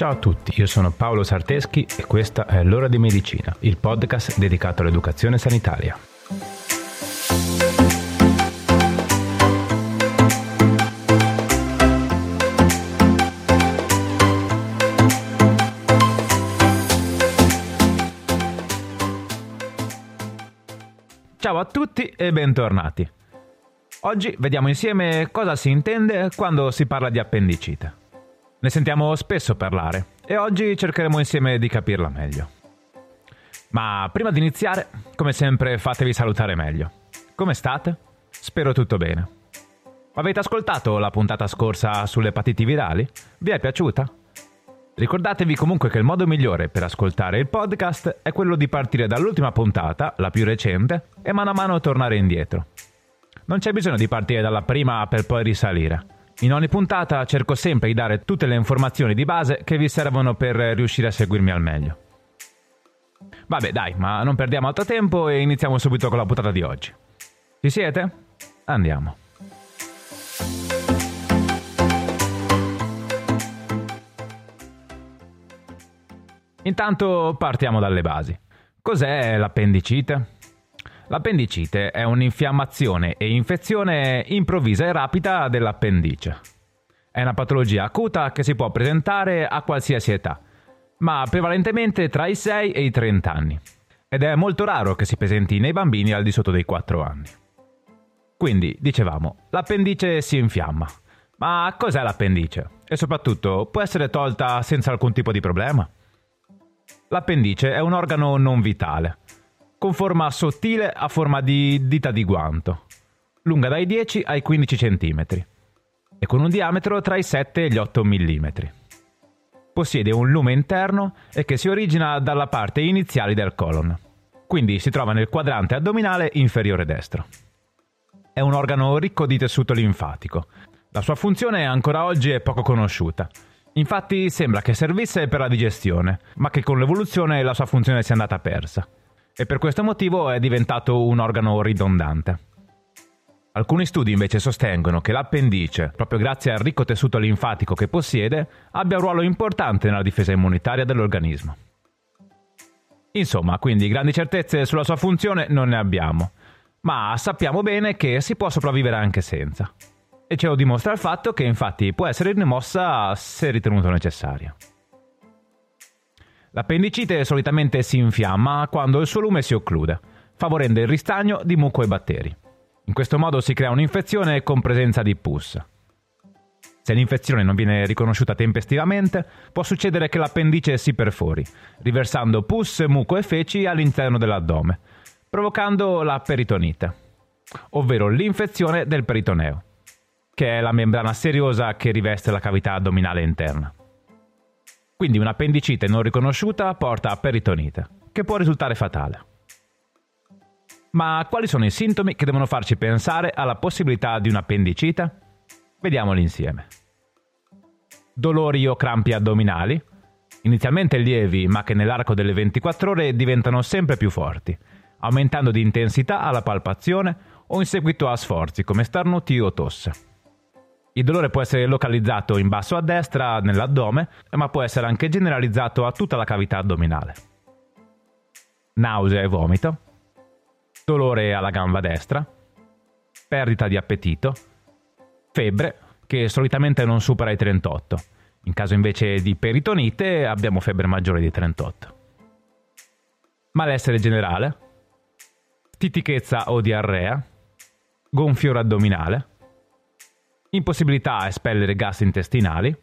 Ciao a tutti, io sono Paolo Sarteschi e questa è L'ora di medicina, il podcast dedicato all'educazione sanitaria. Ciao a tutti e bentornati. Oggi vediamo insieme cosa si intende quando si parla di appendicite. Ne sentiamo spesso parlare e oggi cercheremo insieme di capirla meglio. Ma prima di iniziare, come sempre, fatevi salutare meglio. Come state? Spero tutto bene. Avete ascoltato la puntata scorsa sulle epatiti virali? Vi è piaciuta? Ricordatevi comunque che il modo migliore per ascoltare il podcast è quello di partire dall'ultima puntata, la più recente, e mano a mano tornare indietro. Non c'è bisogno di partire dalla prima per poi risalire. In ogni puntata cerco sempre di dare tutte le informazioni di base che vi servono per riuscire a seguirmi al meglio. Vabbè dai, ma non perdiamo altro tempo e iniziamo subito con la puntata di oggi. Ci siete? Andiamo. Intanto partiamo dalle basi. Cos'è l'appendicite? L'appendicite è un'infiammazione e infezione improvvisa e rapida dell'appendice. È una patologia acuta che si può presentare a qualsiasi età, ma prevalentemente tra i 6 e i 30 anni. Ed è molto raro che si presenti nei bambini al di sotto dei 4 anni. Quindi, dicevamo, l'appendice si infiamma. Ma cos'è l'appendice? E soprattutto, può essere tolta senza alcun tipo di problema? L'appendice è un organo non vitale, con forma sottile a forma di dita di guanto, lunga dai 10 ai 15 cm e con un diametro tra i 7 e gli 8 mm. Possiede un lume interno e che si origina dalla parte iniziale del colon, quindi si trova nel quadrante addominale inferiore destro. È un organo ricco di tessuto linfatico. La sua funzione ancora oggi è poco conosciuta. Infatti sembra che servisse per la digestione, ma che con l'evoluzione la sua funzione sia andata persa e per questo motivo è diventato un organo ridondante. Alcuni studi invece sostengono che l'appendice, proprio grazie al ricco tessuto linfatico che possiede, abbia un ruolo importante nella difesa immunitaria dell'organismo. Insomma, quindi grandi certezze sulla sua funzione non ne abbiamo, ma sappiamo bene che si può sopravvivere anche senza. E ce lo dimostra il fatto che infatti può essere rimossa se ritenuto necessario. L'appendicite solitamente si infiamma quando il suo lume si occlude, favorendo il ristagno di muco e batteri. In questo modo si crea un'infezione con presenza di pus. Se l'infezione non viene riconosciuta tempestivamente, può succedere che l'appendice si perfori, riversando pus, muco e feci all'interno dell'addome, provocando la peritonite, ovvero l'infezione del peritoneo, che è la membrana seriosa che riveste la cavità addominale interna. Quindi un'appendicite non riconosciuta porta a peritonite, che può risultare fatale. Ma quali sono i sintomi che devono farci pensare alla possibilità di un'appendicite? Vediamoli insieme. Dolori o crampi addominali, inizialmente lievi ma che nell'arco delle 24 ore diventano sempre più forti, aumentando di intensità alla palpazione o in seguito a sforzi come starnuti o tosse. Il dolore può essere localizzato in basso a destra, nell'addome, ma può essere anche generalizzato a tutta la cavità addominale. Nausea e vomito, dolore alla gamba destra, perdita di appetito, febbre che solitamente non supera i 38. In caso invece di peritonite abbiamo febbre maggiore di 38. Malessere generale, stitichezza o diarrea, gonfiore addominale, impossibilità a espellere gas intestinali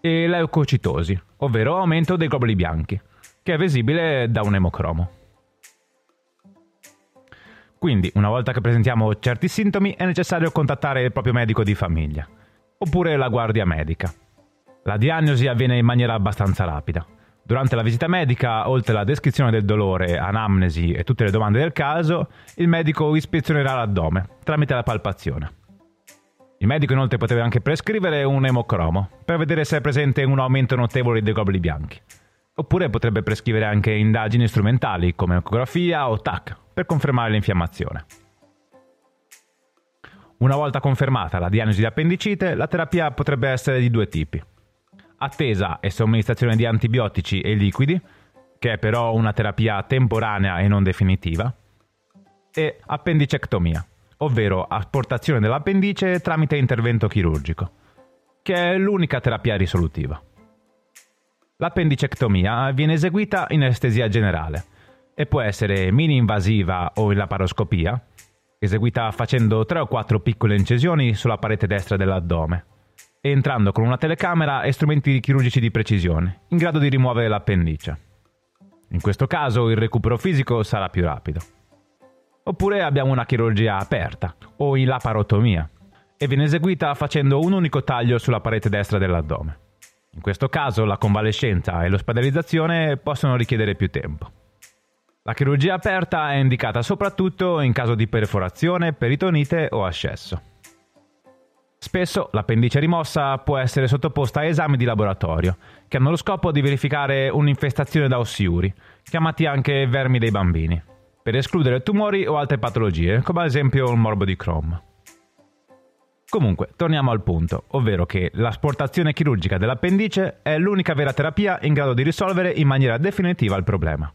e leucocitosi, ovvero aumento dei globuli bianchi, che è visibile da un emocromo. Quindi, una volta che presentiamo certi sintomi, è necessario contattare il proprio medico di famiglia, oppure la guardia medica. La diagnosi avviene in maniera abbastanza rapida. Durante la visita medica, oltre alla descrizione del dolore, anamnesi e tutte le domande del caso, il medico ispezionerà l'addome tramite la palpazione. Il medico inoltre potrebbe anche prescrivere un emocromo per vedere se è presente un aumento notevole dei globuli bianchi. Oppure potrebbe prescrivere anche indagini strumentali come ecografia o TAC per confermare l'infiammazione. Una volta confermata la diagnosi di appendicite, la terapia potrebbe essere di due tipi. attesa e somministrazione di antibiotici e liquidi, che è però una terapia temporanea e non definitiva, e appendicectomia, ovvero asportazione dell'appendice tramite intervento chirurgico, che è l'unica terapia risolutiva. L'appendicectomia viene eseguita in anestesia generale e può essere mini-invasiva o in laparoscopia, eseguita facendo 3 o 4 piccole incisioni sulla parete destra dell'addome e entrando con una telecamera e strumenti chirurgici di precisione, in grado di rimuovere l'appendice. In questo caso il recupero fisico sarà più rapido. Oppure abbiamo una chirurgia aperta o in laparotomia e viene eseguita facendo un unico taglio sulla parete destra dell'addome. In questo caso la convalescenza e l'ospedalizzazione possono richiedere più tempo. La chirurgia aperta è indicata soprattutto in caso di perforazione, peritonite o ascesso. Spesso l'appendice rimossa può essere sottoposta a esami di laboratorio, che hanno lo scopo di verificare un'infestazione da ossiuri, chiamati anche vermi dei bambini, per escludere tumori o altre patologie, come ad esempio il morbo di Crohn. Comunque, torniamo al punto, ovvero che l'asportazione chirurgica dell'appendice è l'unica vera terapia in grado di risolvere in maniera definitiva il problema.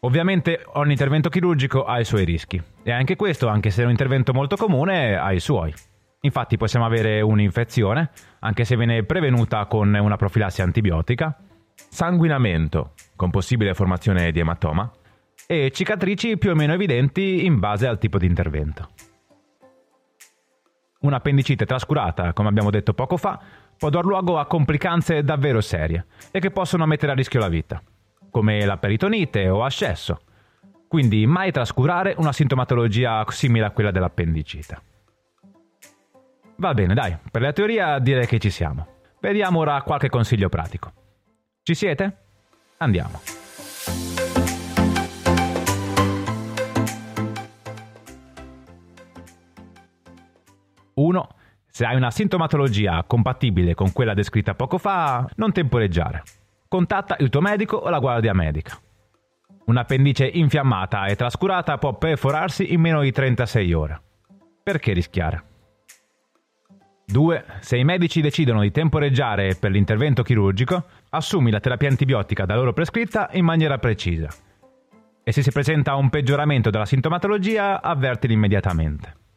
Ovviamente ogni intervento chirurgico ha i suoi rischi, e anche questo, anche se è un intervento molto comune, ha i suoi. Infatti possiamo avere un'infezione, anche se viene prevenuta con una profilassi antibiotica, sanguinamento, con possibile formazione di ematoma, e cicatrici più o meno evidenti in base al tipo di intervento. Un'appendicite trascurata, come abbiamo detto poco fa, può dar luogo a complicanze davvero serie e che possono mettere a rischio la vita, come la peritonite o ascesso. Quindi mai trascurare una sintomatologia simile a quella dell'appendicite. Va bene, dai, per la teoria direi che ci siamo. Vediamo ora qualche consiglio pratico. Ci siete? Andiamo. 1. Se hai una sintomatologia compatibile con quella descritta poco fa, non temporeggiare. Contatta il tuo medico o la guardia medica. Un'appendice infiammata e trascurata può perforarsi in meno di 36 ore. Perché rischiare? 2. Se i medici decidono di temporeggiare per l'intervento chirurgico, assumi la terapia antibiotica da loro prescritta in maniera precisa. E se si presenta un peggioramento della sintomatologia, avvertili immediatamente.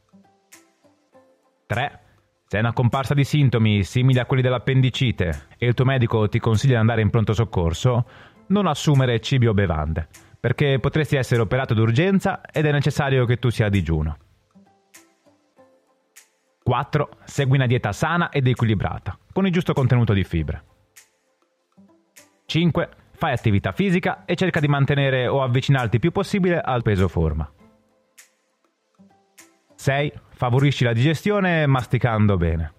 3. Se hai una comparsa di sintomi simili a quelli dell'appendicite e il tuo medico ti consiglia di andare in pronto soccorso, non assumere cibi o bevande, perché potresti essere operato d'urgenza ed è necessario che tu sia a digiuno. 4. Segui una dieta sana ed equilibrata, con il giusto contenuto di fibre. 5. Fai attività fisica e cerca di mantenere o avvicinarti il più possibile al peso forma. 6. Favorisci la digestione masticando bene.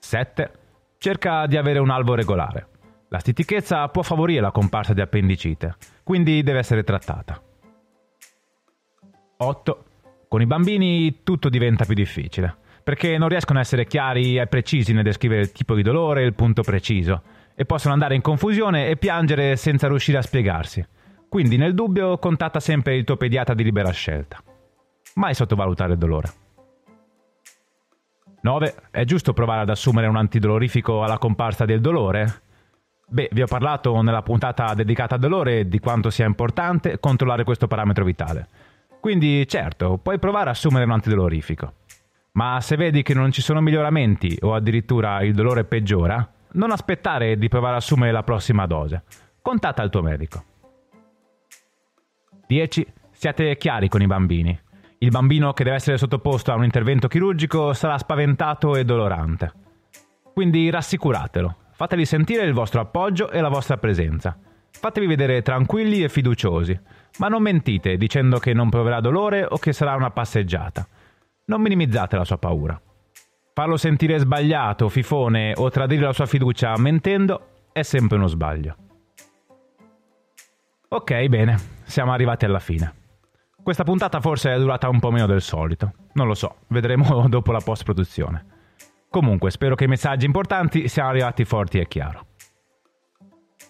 7. Cerca di avere un alvo regolare. La stitichezza può favorire la comparsa di appendicite, quindi deve essere trattata. 8. Con i bambini tutto diventa più difficile, perché non riescono a essere chiari e precisi nel descrivere il tipo di dolore e il punto preciso, e possono andare in confusione e piangere senza riuscire a spiegarsi. Quindi nel dubbio contatta sempre il tuo pediatra di libera scelta. Mai sottovalutare il dolore. 9. È giusto provare ad assumere un antidolorifico alla comparsa del dolore? Beh, vi ho parlato nella puntata dedicata al dolore di quanto sia importante controllare questo parametro vitale. Quindi, certo, puoi provare ad assumere un antidolorifico. Ma se vedi che non ci sono miglioramenti o addirittura il dolore peggiora, non aspettare di provare ad assumere la prossima dose. Contatta il tuo medico. 10. Siate chiari con i bambini. Il bambino che deve essere sottoposto a un intervento chirurgico sarà spaventato e dolorante. Quindi rassicuratelo, fateli sentire il vostro appoggio e la vostra presenza. Fatevi vedere tranquilli e fiduciosi, ma non mentite dicendo che non proverà dolore o che sarà una passeggiata. Non minimizzate la sua paura. Farlo sentire sbagliato, fifone o tradire la sua fiducia mentendo è sempre uno sbaglio. Ok, bene, siamo arrivati alla fine. Questa puntata forse è durata un po' meno del solito. Non lo so, vedremo dopo la post-produzione. Comunque, spero che i messaggi importanti siano arrivati forti e chiaro.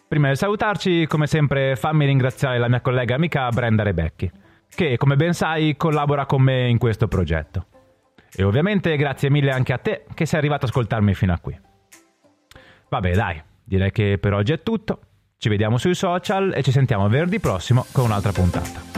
Prima di salutarci, come sempre, fammi ringraziare la mia collega amica Brenda Rebecchi, che, come ben sai, collabora con me in questo progetto. E ovviamente grazie mille anche a te che sei arrivato ad ascoltarmi fino a qui. Vabbè, dai, direi che per oggi è tutto. Ci vediamo sui social e ci sentiamo venerdì prossimo con un'altra puntata.